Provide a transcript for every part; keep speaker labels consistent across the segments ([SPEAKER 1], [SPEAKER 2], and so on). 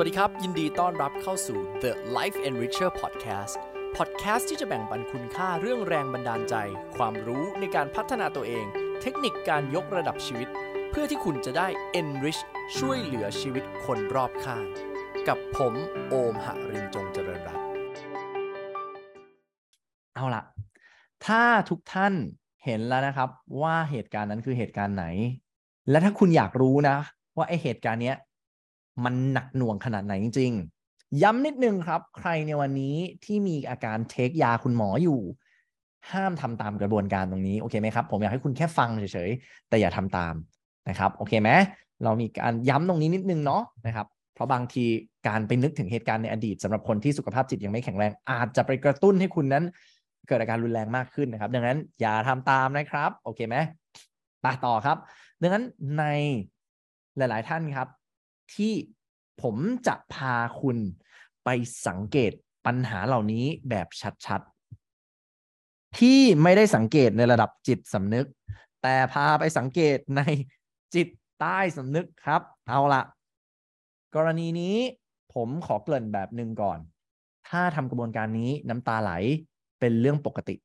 [SPEAKER 1] วัสดีครับ ยินดีต้อนรับเข้าสู่ The Life Enricher Podcast Podcast ที่จะแบ่งปันคุณค่าเรื่องแรงบันดาลใจ ความรู้ในการพัฒนาตัวเอง เทคนิคการยกระดับชีวิต เพื่อที่คุณจะได้ enrich ช่วยเหลือชีวิตคนรอบข้าง กับผมโอมหรินจงเจริญรัตน์
[SPEAKER 2] เอาละถ้าทุกท่านเห็นแล้วนะครับ ว่าเหตุการณ์นั้นคือเหตุการณ์ไหน และถ้าคุณอยากรู้นะ ว่าไอเหตุการณ์เนี้ย มันหนักหน่วงขนาดไหนจริงๆ ย้ำนิดนึงครับ ใครในวันนี้ที่มีอาการเทคยาคุณหมออยู่ ห้ามทำตามกระบวนการตรงนี้ โอเคไหมครับ ผมอยากให้คุณแค่ฟังเฉยๆ แต่อย่าทำตามนะครับ โอเคไหมเรามีการย้ำตรงนี้นิดนึงเนาะนะครับเพราะบางทีการไปนึกถึงเหตุการณ์ในอดีตสำหรับคนที่สุขภาพจิตยังไม่แข็งแรง อาจจะไปกระตุ้นให้คุณนั้น เกิดอาการรุนแรงมากขึ้นนะครับ ดังนั้นอย่าทำตามนะครับ โอเคไหมไปต่อครับ ดังนั้นในหลาย ๆ ท่านครับ ที่ ผมจะพาคุณไปสังเกตปัญหาเหล่านี้แบบชัดๆ ที่ไม่ได้สังเกตในระดับจิตสำนึก แต่พาไปสังเกตในจิตใต้สำนึกครับ เอาละกรณีนี้ผมขอเกริ่นแบบหนึ่งก่อน ถ้าทำกระบวนการนี้น้ำตาไหลเป็นเรื่องปกติ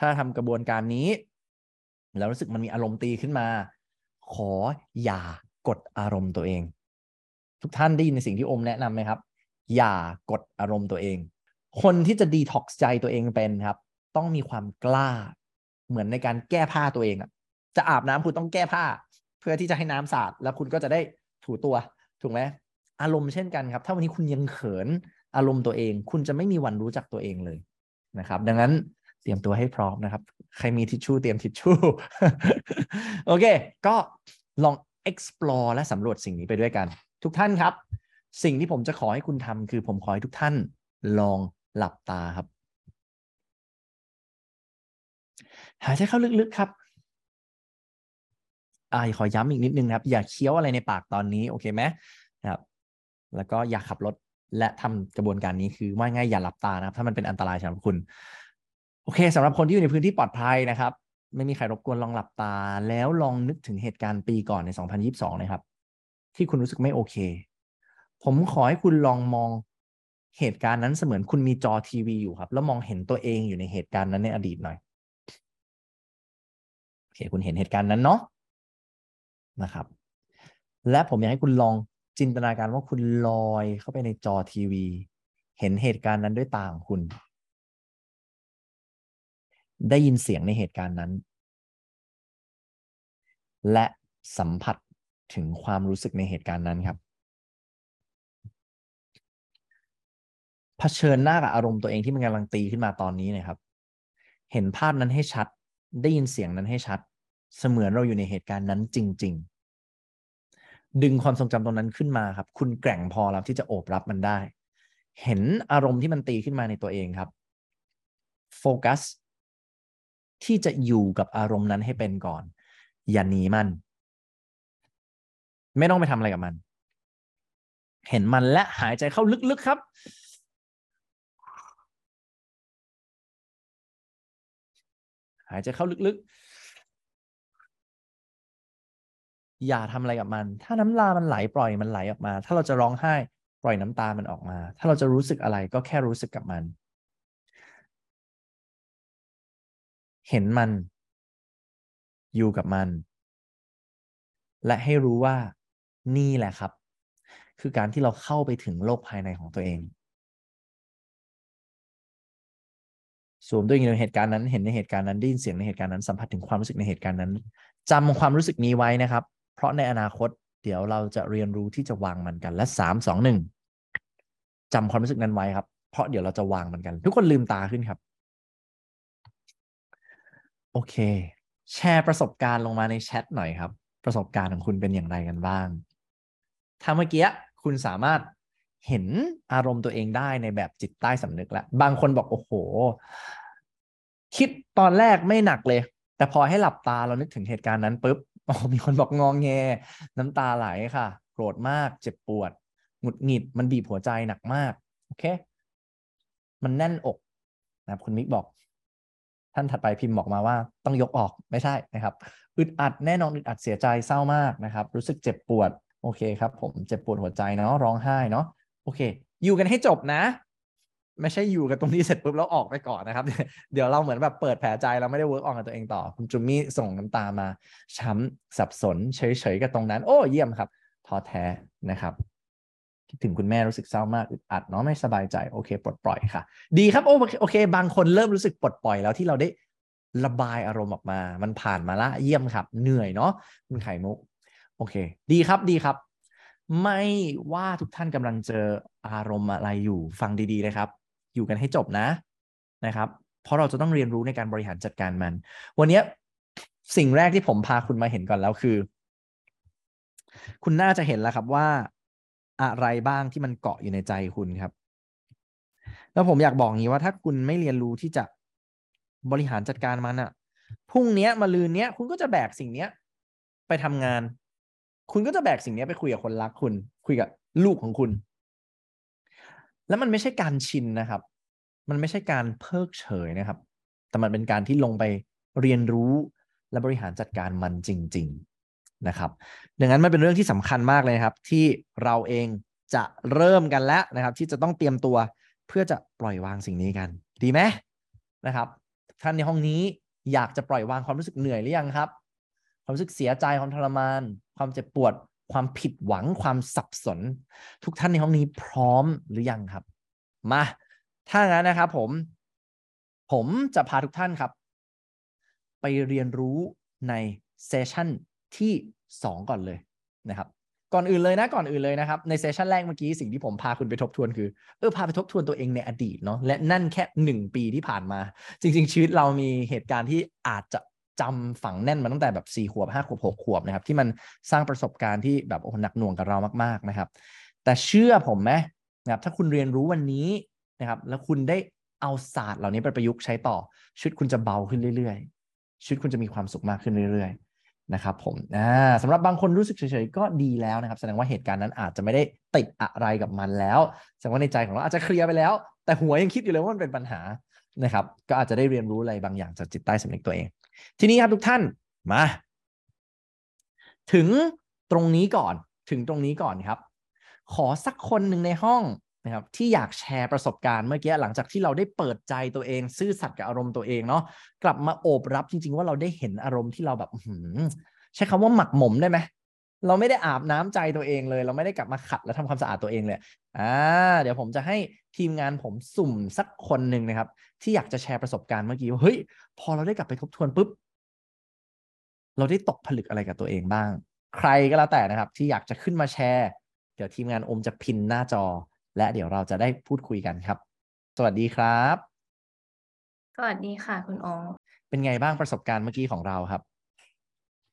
[SPEAKER 2] ถ้าทำกระบวนการนี้ แล้วรู้สึกมันมีอารมณ์ตีขึ้นมา ขออย่ากดอารมณ์ตัวเอง ทุกท่านได้ยินในสิ่งที่อมแนะนำไหมครับ อย่ากดอารมณ์ตัวเอง คนที่จะดีท็อกซ์ใจตัวเองเป็นครับ ต้องมีความกล้า เหมือนในการแก้ผ้าตัวเองอะจะอาบน้ำคุณต้องแก้ผ้า เพื่อที่จะให้น้ำสาดแล้วคุณก็จะได้ถูตัวถูกไหมอารมณ์เช่นกันครับ ถ้าวันนี้คุณยังเขินอารมณ์ตัวเอง คุณจะไม่มีวันรู้จักตัวเองเลยนะครับ ดังนั้นเตรียมตัวให้พร้อมนะครับ ใครมีทิชชู่เตรียมทิชชู่โอเค ก็ลอง explore และสำรวจสิ่งนี้ไปด้วยกัน ทุกท่านครับ สิ่งที่ผมจะขอให้คุณทำคือผมขอให้ทุกท่านลองหลับตาครับ หายใจเข้าลึกๆครับอ่าขอย้ำอีกนิดนึงนะครับ อย่าเคี้ยวอะไรในปากตอนนี้โอเคไหมครับ แล้วก็อย่าขับรถและทำกระบวนการนี้คือว่าง่ายอย่าหลับตานะครับ ถ้ามันเป็นอันตรายสำหรับคุณ โอเคสำหรับคนที่อยู่ในพื้นที่ปลอดภัยนะครับ ไม่มีใครรบกวนลองหลับตา แล้วลองนึกถึงเหตุการณ์ปีก่อนใน 2022 นะครับ ที่คุณรู้สึกไม่โอเค ผมขอให้คุณลองมองเหตุการณ์นั้นเสมือนคุณมีจอทีวีอยู่ครับ แล้วมองเห็นตัวเองอยู่ในเหตุการณ์นั้นในอดีตหน่อยโอเคคุณเห็นเหตุการณ์นั้นเนาะนะครับ และผมอยากให้คุณลองจินตนาการว่าคุณลอยเข้าไปในจอทีวี เห็นเหตุการณ์นั้นด้วยตาของคุณ ได้ยินเสียงในเหตุการณ์นั้น และสัมผัส ถึงความรู้สึกในเหตุการณ์นั้นครับเผชิญหน้ากับอารมณ์ตัวเองที่มันกำลังตีขึ้นมาตอนนี้นะครับ เห็นภาพนั้นให้ชัด ได้ยินเสียงนั้นให้ชัด เสมือนเราอยู่ในเหตุการณ์นั้นจริง ๆ ดึงความทรงจำตรงนั้นขึ้นมาครับ คุณแกร่งพอแล้วที่จะโอบรับมันได้ เห็นอารมณ์ที่มันตีขึ้นมาในตัวเองครับ โฟกัสที่จะอยู่กับอารมณ์นั้นให้เป็นก่อน อย่าหนีมัน ไม่ต้องไปทำอะไรกับมัน เห็นมันและหายใจเข้าลึกๆครับ หายใจเข้าลึกๆ อย่าทำอะไรกับมัน ถ้าน้ำลามันไหลปล่อยมันไหลออกมา ถ้าเราจะร้องไห้ปล่อยน้ำตามันออกมา ถ้าเราจะรู้สึกอะไรก็แค่รู้สึกกับมัน เห็นมัน อยู่กับมัน และให้รู้ว่า นี่แหละครับ คือการที่เราเข้าไปถึงโลกภายในของตัวเองสวมตัวเองในเหตุการณ์นั้น เห็นในเหตุการณ์นั้น ได้ยินเสียงในเหตุการณ์นั้น สัมผัสถึงความรู้สึกในเหตุการณ์นั้นจำความรู้สึกนี้ไว้นะครับ เพราะในอนาคต เดี๋ยวเราจะเรียนรู้ที่จะวางมันกัน และสามสองหนึ่งจำความรู้สึกนั้นไว้ครับ เพราะเดี๋ยวเราจะวางมันกัน ทุกคนลืมตาขึ้นครับ โอเค แชร์ประสบการณ์ลงมาในแชทหน่อยครับ ประสบการณ์ของคุณเป็นอย่างไรกันบ้าง ถ้าเมื่อกี้คุณสามารถเห็นอารมณ์ตัวเองได้ในแบบจิตใต้สำนึกแล้ว บางคนบอกโอ้โห คิดตอนแรกไม่หนักเลย แต่พอให้หลับตาเรานึกถึงเหตุการณ์นั้นปุ๊บมีคนบอกงองแง น้ำตาไหลค่ะ โกรธมาก เจ็บปวด หงุดหงิด มันบีบหัวใจหนักมาก โอเค มันแน่นอกนะครับคุณมิกบอก ท่านถัดไปพิมพ์บอกมาว่า ต้องยกออกไม่ใช่นะครับ อึดอัดแน่นอนอึดอัดเสียใจเศร้ามากนะครับ รู้สึกเจ็บปวด โอเคครับผมเจ็บปวดหัวใจเนาะร้องไห้เนาะโอเค อยู่กันให้จบนะ ไม่ใช่อยู่กันตรงนี้เสร็จปุ๊บแล้วออกไปก่อนนะครับ เดี๋ยวเราเหมือนแบบเปิดแผลใจเราไม่ได้เวิร์กออนกับตัวเองต่อ คุณจุมมี่ส่งน้ำตามา ช้ำสับสนเฉยๆกับตรงนั้น โอ้เยี่ยมครับท้อแท้นะครับคิดถึงคุณแม่รู้สึกเศร้ามากอึดอัดเนาะไม่สบายใจโอเคปลดปล่อยค่ะ ดีครับโอเคโอเค บางคนเริ่มรู้สึกปลดปล่อยแล้วที่เราได้ระบายอารมณ์ออกมา มันผ่านมาละเยี่ยมครับ เหนื่อยเนาะคุณไข่มุก โอเค ดีครับดีครับ ไม่ว่าทุกท่านกำลังเจออารมณ์อะไรอยู่ฟังดีๆนะครับ อยู่กันให้จบนะนะครับ เพราะเราจะต้องเรียนรู้ในการบริหารจัดการมัน วันนี้สิ่งแรกที่ผมพาคุณมาเห็นก่อนแล้วคือ คุณน่าจะเห็นแล้วครับว่าอะไรบ้างที่มันเกาะอยู่ในใจคุณครับ แล้วผมอยากบอกงี้ว่าถ้าคุณไม่เรียนรู้ที่จะบริหารจัดการมันอะพรุ่งนี้มาลืนเนี้ย คุณก็จะแบกสิ่งเนี้ย ไปทำงาน คุณก็จะแบกสิ่งนี้ไปคุยกับคนรักคุณ คุยกับลูกของคุณ แล้วมันไม่ใช่การชินนะครับ มันไม่ใช่การเพิกเฉยนะครับ แต่มันเป็นการที่ลงไปเรียนรู้และบริหารจัดการมันจริง ๆนะครับ ดังนั้นมันเป็นเรื่องที่สำคัญมากเลยครับ ที่เราเองจะเริ่มกันแล้วนะครับ ที่จะต้องเตรียมตัวเพื่อจะปล่อยวางสิ่งนี้กัน ดีไหมนะครับท่านในห้องนี้อยากจะปล่อยวางความรู้สึกเหนื่อยหรือยังครับ ความรู้สึกเสียใจความทรมาน ความเจ็บปวด ความผิดหวังความสับสน ทุกท่านในห้องนี้พร้อมหรือยังครับ มา ถ้างั้นนะครับผม ผมจะพาทุกท่านครับ ไปเรียนรู้ในเซสชั่นที่ 2 ก่อนเลยนะครับก่อนอื่นเลยนะก่อนอื่นเลยนะครับในเซสชันแรกเมื่อกี้สิ่งที่ผมพาคุณไปทบทวนคือเออพาไปทบทวนตัวเองในอดีตเนาะและนั่นแค่หนึ่งปีที่ผ่านมา จริง ๆ ชีวิตเรามีเหตุการณ์ที่อาจจะ จำฝังแน่นมาตั้งแต่แบบสี่ขวบห้าขวบหกขวบนะครับ ที่มันสร้างประสบการณ์ที่แบบโอ้หนักหน่วงกับเรามากๆนะครับ แต่เชื่อผมไหมนะครับถ้าคุณเรียนรู้วันนี้นะครับ แล้วคุณได้เอาศาสตร์เหล่านี้ไปประยุกต์ใช้ต่อชีวิตคุณจะเบาขึ้นเรื่อยๆชีวิตคุณจะมีความสุขมากขึ้นเรื่อยๆนะครับผมอ่าสำหรับบางคนรู้สึกเฉยๆก็ดีแล้วนะครับ แสดงว่าเหตุการณ์นั้นอาจจะไม่ได้ติดอะไรกับมันแล้ว แสดงว่าในใจของเราอาจจะเคลียร์ไปแล้ว แต่หัวยังคิดอยู่เลยว่ามันเป็นปัญหานะครับ ก็อาจจะได้เรียนรู้อะไรบางอย่างจากจิตใต้สำนึกตัวเอง ทีนี้ครับทุกท่านมา ถึงตรงนี้ก่อนถึงตรงนี้ก่อนครับ ขอสักคนหนึ่งในห้องนะครับที่อยากแชร์ประสบการณ์เมื่อกี้หลังจากที่เราได้เปิดใจตัวเอง ซื่อสัตย์กับอารมณ์ตัวเองเนาะกลับมาโอบรับจริง ๆ ว่าเราได้เห็นอารมณ์ที่เราแบบใช้คำว่าหมักหมมได้ไหม เราไม่ได้อาบน้ำใจตัวเองเลย เราไม่ได้กลับมาขัดและทำความสะอาดตัวเองเลยอ่าเดี๋ยวผมจะให้ทีมงานผมสุ่มสักคนหนึ่งนะครับ ที่อยากจะแชร์ประสบการณ์เมื่อกี้ว่าเฮ้ย พอเราได้กลับไปทบทวนปุ๊บเราได้ตกผลึกอะไรกับตัวเองบ้าง ใครก็แล้วแต่นะครับ ที่อยากจะขึ้นมาแชร์ เดี๋ยวทีมงานอมจะพินหน้าจอ และเดี๋ยวเราจะได้พูดคุยกันครับ สวัสดีครับ
[SPEAKER 3] สวัสดีค่ะคุณโอ
[SPEAKER 2] เป็นไงบ้างประสบการณ์เมื่อกี้ของเราครับ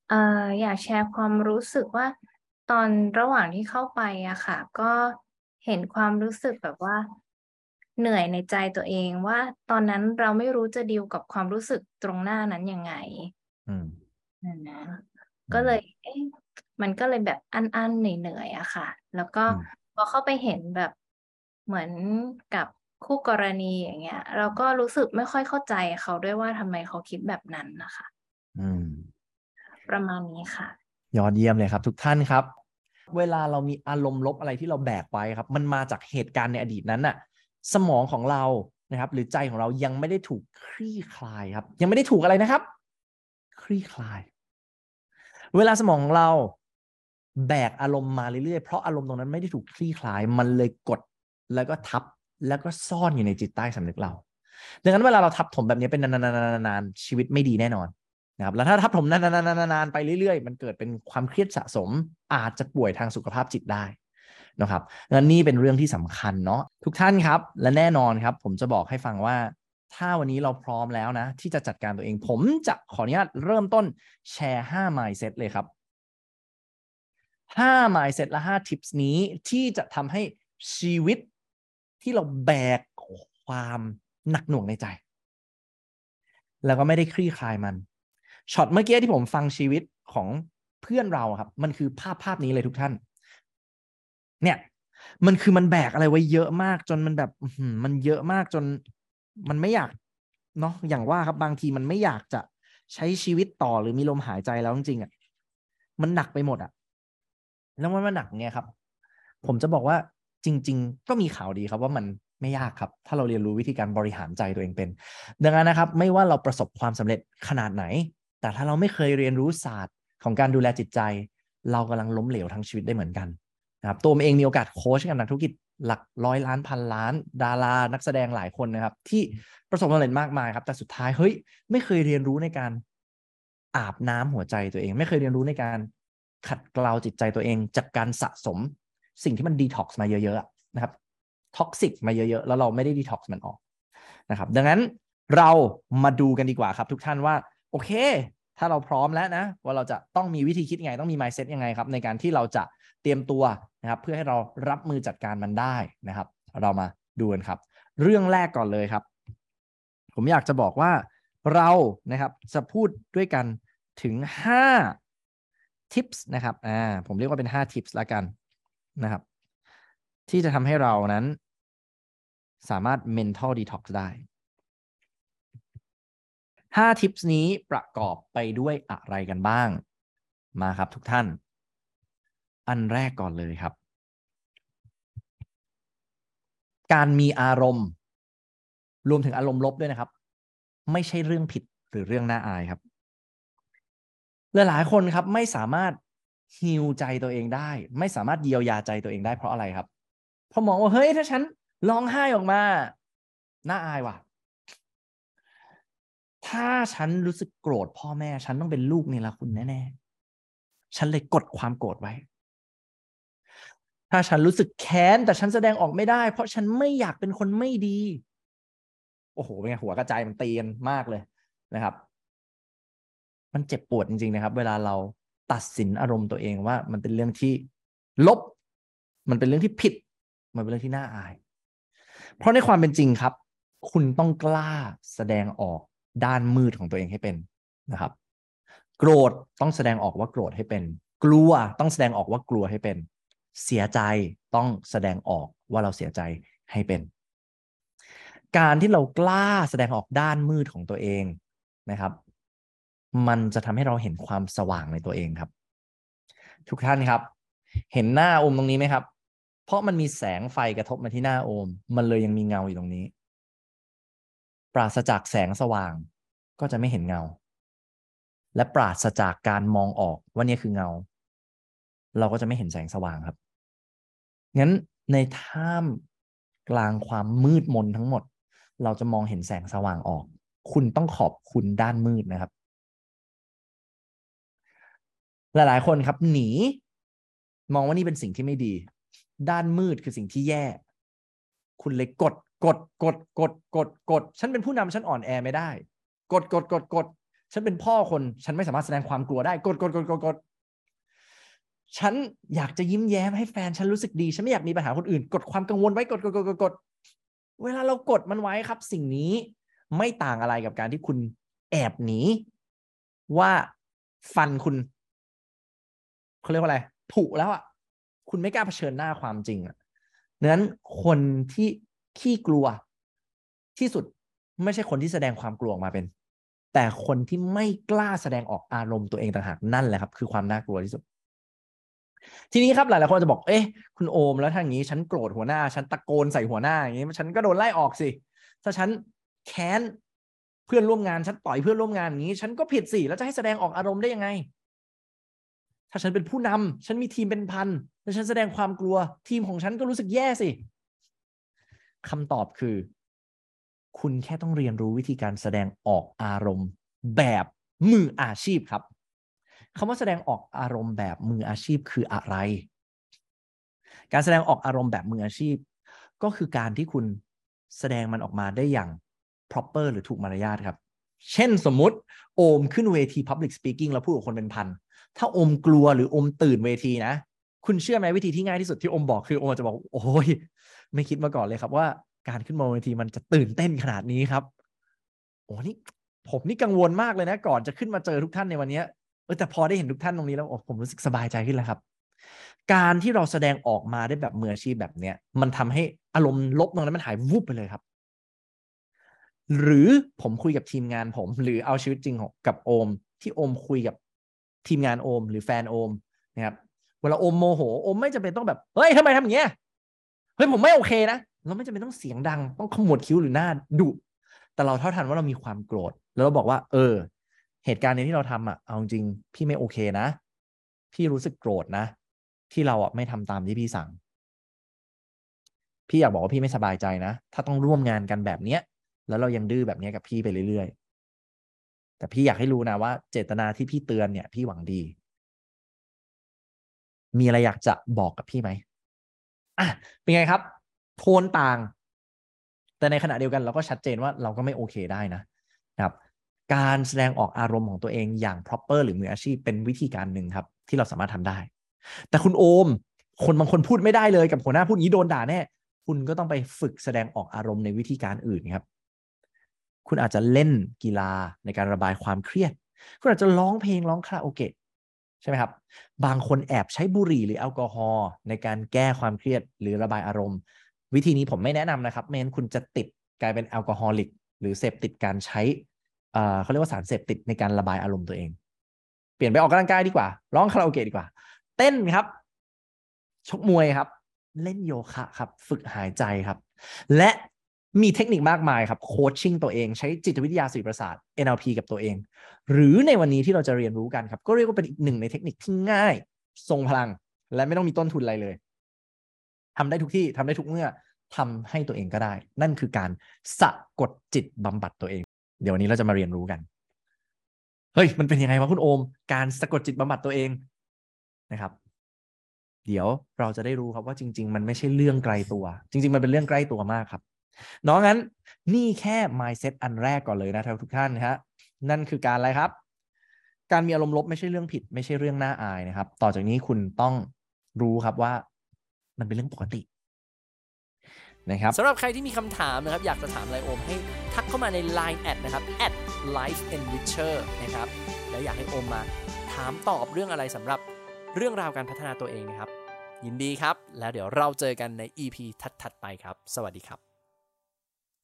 [SPEAKER 3] เอ่ออยากแชร์ความรู้สึกว่า ตอนระหว่างที่เข้าไปอะค่ะ ก็เห็นความรู้สึกแบบว่า เหนื่อยในใจตัวเองว่า ตอนนั้นเราไม่รู้จะดีลกับความรู้สึกตรงหน้านั้นยังไง
[SPEAKER 2] อืม
[SPEAKER 3] นะนะก็เลยเอ๊ะมันก็เลยแบบอันๆเหนื่อยๆอะค่ะ แล้วก็
[SPEAKER 2] อืม
[SPEAKER 3] พอเข้าไปเห็นแบบเหมือนกับคู่กรณีอย่างเงี้ย เราก็รู้สึกไม่ค่อยเข้าใจเขาด้วยว่าทำไมเขาคิดแบบนั้นนะคะ
[SPEAKER 2] อืม
[SPEAKER 3] ประมาณนี้ค่ะ
[SPEAKER 2] ยอดเยี่ยมเลยครับ ทุกท่านครับ เวลาเรามีอารมณ์ลบอะไรที่เราแบกไว้ครับ มันมาจากเหตุการณ์ในอดีตนั้นน่ะ สมองของเรานะครับ หรือใจของเรายังไม่ได้ถูกคลี่คลายครับ ยังไม่ได้ถูกอะไรนะครับ คลี่คลาย เวลาสมองของเราแบกอารมณ์มาเรื่อยๆ เพราะอารมณ์ตรงนั้นไม่ได้ถูกคลี่คลาย มันเลยกดแล้วก็ทับแล้วก็ซ่อนอยู่ในจิตใต้สำนึกเรา ดังนั้นเวลาเราทับถมแบบนี้เป็นนานๆๆๆชีวิตไม่ดีแน่นอน นะครับแล้วถ้าทับถมนานๆๆๆไปเรื่อยๆ มันเกิดเป็นความเครียดสะสม อาจจะป่วยทางสุขภาพจิตได้นะครับงั้นนี่เป็นเรื่องที่สำคัญเนาะทุกท่านครับ และแน่นอนครับ ผมจะบอกให้ฟังว่า ถ้าวันนี้เราพร้อมแล้วนะ ที่จะจัดการตัวเอง ผมจะขออนุญาตเริ่มต้นแชร์ 5 mindset เลยครับ 5 mindset และ 5 tips นี้ที่จะทำให้ชีวิตที่เราแบกความหนักหน่วงในใจ แล้วก็ไม่ได้คลี่คลายมัน ช็อตเมื่อกี้ที่ผมฟังชีวิตของเพื่อนเราครับ มันคือภาพภาพนี้เลยทุกท่าน เนี่ยมันคือมันแบกอะไรไว้เยอะมากจนมันแบบมันเยอะมากจนมันไม่อยากเนาะอย่างว่าครับบางทีมันไม่อยากจะใช้ชีวิตต่อหรือมีลมหายใจแล้วจริงๆอะมันหนักไปหมดอะ แล้วมันมาหนักเนี่ยครับ ผมจะบอกว่าจริง ๆ ก็มีข่าวดีครับว่ามันไม่ยากครับ ถ้าเราเรียนรู้วิธีการบริหารใจตัวเองเป็น ดังนั้นนะครับ ไม่ว่าเราประสบความสำเร็จขนาดไหน แต่ถ้าเราไม่เคยเรียนรู้ศาสตร์ของการดูแลจิตใจ เรากำลังล้มเหลวทั้งชีวิตได้เหมือนกันนะครับตัวเองมีโอกาสโค้ชกับนักธุรกิจหลักร้อยล้านพันล้าน ดารานักแสดงหลายคนนะครับ ที่ประสบความสำเร็จมากมายครับ แต่สุดท้ายเฮ้ยไม่เคยเรียนรู้ในการอาบน้ำหัวใจตัวเอง ไม่เคยเรียนรู้ในการขัดเกลาจิตใจตัวเอง จากการสะสมสิ่งที่มันดีท็อกซ์มาเยอะ ๆนะครับ toxic มาเยอะๆ แล้วเราไม่ได้ดีท็อกซ์มันออกนะครับ ดังนั้นเรามาดูกันดีกว่าครับทุกท่านว่า เค ถ้าเราพร้อมแล้วนะ ว่าเราจะต้องมีวิธีคิดยังไง ต้องมี mindset ยังไงครับ ในการที่เราจะเตรียมตัวนะครับ เพื่อให้เรารับมือจัดการมันได้นะครับ เรามาดูกันครับ เรื่องแรกก่อนเลยครับ ผมอยากจะบอกว่าเรานะครับจะพูดด้วยกันถึง 5 tips นะครับอ่าผมเรียกว่าเป็น 5 tips ละกันนะครับ ที่จะทำให้เรานั้นสามารถ mental detox ได้ 5 tips นี้ประกอบไปด้วยอะไรกันบ้าง มาครับทุกท่าน อันแรกก่อนเลยครับ การมีอารมณ์ รวมถึงอารมณ์ลบด้วยนะครับ ไม่ใช่เรื่องผิดหรือเรื่องน่าอายครับหลายๆคนครับไม่สามารถฮิวใจตัวเองได้ ไม่สามารถเยียวยาใจตัวเองได้เพราะอะไรครับ เพราะมองว่าเฮ้ยถ้าฉันร้องไห้ออกมา น่าอายว่ะ ถ้าฉันรู้สึกโกรธพ่อแม่ ฉันต้องเป็นลูกนี่ละคุณแน่ๆ ฉันเลยกดความโกรธไว้ ถ้าฉันรู้สึกแค้นแต่ฉันแสดงออกไม่ได้ เพราะฉันไม่อยากเป็นคนไม่ดี โอ้โหเป็นไงหัวกระจายมันเตีกันมากเลยนะครับ มันเจ็บปวดจริง ๆ นะครับ เวลาเราตัดสินอารมณ์ตัวเองว่า มันเป็นเรื่องที่ลบ มันเป็นเรื่องที่ผิด มันเป็นเรื่องที่น่าอาย เพราะในความเป็นจริงครับ คุณต้องกล้าแสดงออก ด้านมืดของตัวเองให้เป็นนะครับ โกรธต้องแสดงออกว่าโกรธให้เป็น กลัวต้องแสดงออกว่ากลัวให้เป็น เสียใจต้องแสดงออกว่าเราเสียใจให้เป็น การที่เรากล้าแสดงออกด้านมืดของตัวเองนะครับ มันจะทำให้เราเห็นความสว่างในตัวเองครับ ทุกท่านครับ เห็นหน้าโอมตรงนี้ไหมครับ เพราะมันมีแสงไฟกระทบมาที่หน้าโอม มันเลยยังมีเงาอยู่ตรงนี้ ปราศจากแสงสว่าง ก็จะไม่เห็นเงา และปราศจากการมองออกว่านี่คือเงา เราก็จะไม่เห็นแสงสว่างครับงั้นในท่ามกลางความมืดมนทั้งหมด เราจะมองเห็นแสงสว่างออก คุณต้องขอบคุณด้านมืดนะครับ หลายๆคนครับหนี มองว่านี่เป็นสิ่งที่ไม่ดี ด้านมืดคือสิ่งที่แย่ คุณเลยกด กดกดกดกดกดฉันเป็นผู้นำฉันอ่อนแอไม่ได้ กดกดกดกดฉันเป็นพ่อคน ฉันไม่สามารถแสดงความกลัวได้ กดกดกดกดกดฉันอยากจะยิ้มแย้มให้แฟนฉันรู้สึกดี ฉันไม่อยากมีปัญหาคนอื่น กดความกังวลไว้กดกดกดกดกดเวลาเรากดมันไว้ครับ สิ่งนี้ไม่ต่างอะไรกับการที่คุณแอบหนีว่าฟันคุณเขาเรียกว่าอะไรผุแล้วอะคุณไม่กล้าเผชิญหน้าความจริงอะนั้นคนที่ ขี้กลัวที่สุดไม่ใช่คนที่แสดงความกลัวออกมาเป็น แต่คนที่ไม่กล้าแสดงออกอารมณ์ตัวเองต่างหากนั่นแหละครับ คือความน่ากลัวที่สุด ทีนี้ครับหลายๆคนจะบอกเอ๊ะคุณโอมแล้วทางนี้ฉันโกรธหัวหน้า ฉันตะโกนใส่หัวหน้าอย่างนี้ฉันก็โดนไล่ออกสิถ้าฉันแค้นเพื่อนร่วมงานฉันต่อยเพื่อนร่วมงานอย่างนี้ ฉันก็ผิดสิแล้วจะให้แสดงออกอารมณ์ได้ยังไง ถ้าฉันเป็นผู้นำฉันมีทีมเป็นพันแล้วฉันแสดงความกลัวทีมของฉันก็รู้สึกแย่สิ คำตอบคือ คุณแค่ต้องเรียนรู้วิธีการแสดงออกอารมณ์แบบมืออาชีพครับคำว่าแสดงออกอารมณ์แบบมืออาชีพคืออะไร การแสดงออกอารมณ์แบบมืออาชีพ ก็คือการที่คุณแสดงมันออกมาได้อย่าง proper หรือถูกมารยาทครับ เช่นสมมุติ โอมขึ้นเวที public speaking แล้วพูดกับคนเป็นพัน ถ้าโอมกลัวหรือโอมตื่นเวทีนะ คุณเชื่อไหมวิธีที่ง่ายที่สุดที่อมบอกคืออมจะบอกโอ้ยไม่คิดมาก่อนเลยครับว่าการขึ้นมาเวทีมันจะตื่นเต้นขนาดนี้ครับโอ้นี่ผมนี่กังวลมากเลยนะ ก่อนจะขึ้นมาเจอทุกท่านในวันนี้เออแต่พอได้เห็นทุกท่านตรงนี้แล้วโอ้ผมรู้สึกสบายใจขึ้นแล้วครับ การที่เราแสดงออกมาได้แบบมืออาชีพแบบเนี้ยมันทำให้อารมณ์ลบตรงนั้นมันหายวุบไปเลยครับ หรือผมคุยกับทีมงานผม หรือเอาชีวิตจริงกับโอม ที่โอมคุยกับทีมงานโอม หรือแฟนโอมนะครับ ววลาโอมโมโหโอมไม่จำเป็นต้องแบบเฮ้ยทำไมทำอย่างเงี้ยเฮ้ยผมไม่โอเคนะเราไม่จำเป็นต้องเสียงดัง ต้องขมวดคิ้วหรือหน้าดุแต่เราเท่าทันว่าเรามีความโกรธ แล้วเราบอกว่า เออ เหตุการณ์นี้ที่เราทำอะเอาจริงพี่ไม่โอเคนะ พี่รู้สึกโกรธนะ ที่เราอะไม่ทำตามที่พี่สั่ง พี่อยากบอกว่าพี่ไม่สบายใจนะ ถ้าต้องร่วมงานกันแบบเนี้ย แล้วเรายังดื้อแบบเนี้ยกับพี่ไปเรื่อยๆแต่พี่อยากให้รู้นะว่าเจตนาที่พี่เตือนเนี่ย พี่หวังดี มีอะไรอยากจะบอกกับพี่ไหมอะเป็นไงครับ โทนต่าง แต่ในขณะเดียวกันเราก็ชัดเจนว่าเราก็ไม่โอเคได้นะ ครับ การแสดงออกอารมณ์ของตัวเองอย่าง proper หรือมืออาชีพเป็นวิธีการหนึ่งครับ ที่เราสามารถทำได้ แต่คุณโอม คนบางคนพูดไม่ได้เลยกับหัวหน้าพูดงี้โดนด่าแน่คุณก็ต้องไปฝึกแสดงออกอารมณ์ในวิธีการอื่นครับ คุณอาจจะเล่นกีฬาในการระบายความเครียด คุณอาจจะร้องเพลงร้องคาราโอเกะ ใช่ไหมครับ บางคนแอบใช้บุหรี่หรือแอลกอฮอล์ในการแก้ความเครียดหรือระบายอารมณ์ วิธีนี้ผมไม่แนะนำนะครับไม่งั้นคุณจะติดกลายเป็นแอลกอฮอลิกหรือเสพติดการใช้เขาเรียกว่าสารเสพติดในการระบายอารมณ์ตัวเอง เปลี่ยนไปออกกำลังกายดีกว่าร้องคาราโอเกะดีกว่า เต้นครับ ชกมวยครับ เล่นโยคะครับ ฝึกหายใจครับ และ มีเทคนิคมากมายครับโคชชิ่งตัวเอง ใช้จิตวิทยาสื่อประสาท NLP กับตัวเอง หรือในวันนี้ที่เราจะเรียนรู้กันครับ ก็เรียกว่าเป็นอีกหนึ่งในเทคนิคที่ง่าย ทรงพลัง และไม่ต้องมีต้นทุนอะไรเลยทำได้ทุกที่ทำได้ทุกเมื่อทำให้ตัวเองก็ได้ นั่นคือการสะกดจิตบำบัดตัวเอง เดี๋ยววันนี้เราจะมาเรียนรู้กันเฮ้ยมันเป็นยังไงวะคุณโอม การสะกดจิตบำบัดตัวเองนะครับเดี๋ยวเราจะได้รู้ครับว่าจริง ๆ มันไม่ใช่เรื่องไกลตัว จริง ๆ มันเป็นเรื่องใกล้ตัวมากครับ น้องงั้นนี่แค่ mindset อันแรกก่อนเลยนะทุกท่านนะฮะนั่นคือการอะไรครับ การมีอารมณ์ลบไม่ใช่เรื่องผิด ไม่ใช่เรื่องน่าอายนะครับ ต่อจากนี้คุณต้องรู้ครับว่ามันเป็นเรื่องปกตินะครับ
[SPEAKER 1] สำหรับใครที่มีคำถามนะครับ อยากจะถามอะไรโอมให้ทักเข้ามาใน Line แอดนะครับ at life enricher นะครับ แล้วอยากให้โอมมาถามตอบเรื่องอะไรสำหรับเรื่องราวการพัฒนาตัวเองนะครับ ยินดีครับ แล้วเดี๋ยวเราเจอกันใน EP ถัดๆไปครับ สวัสดีครับ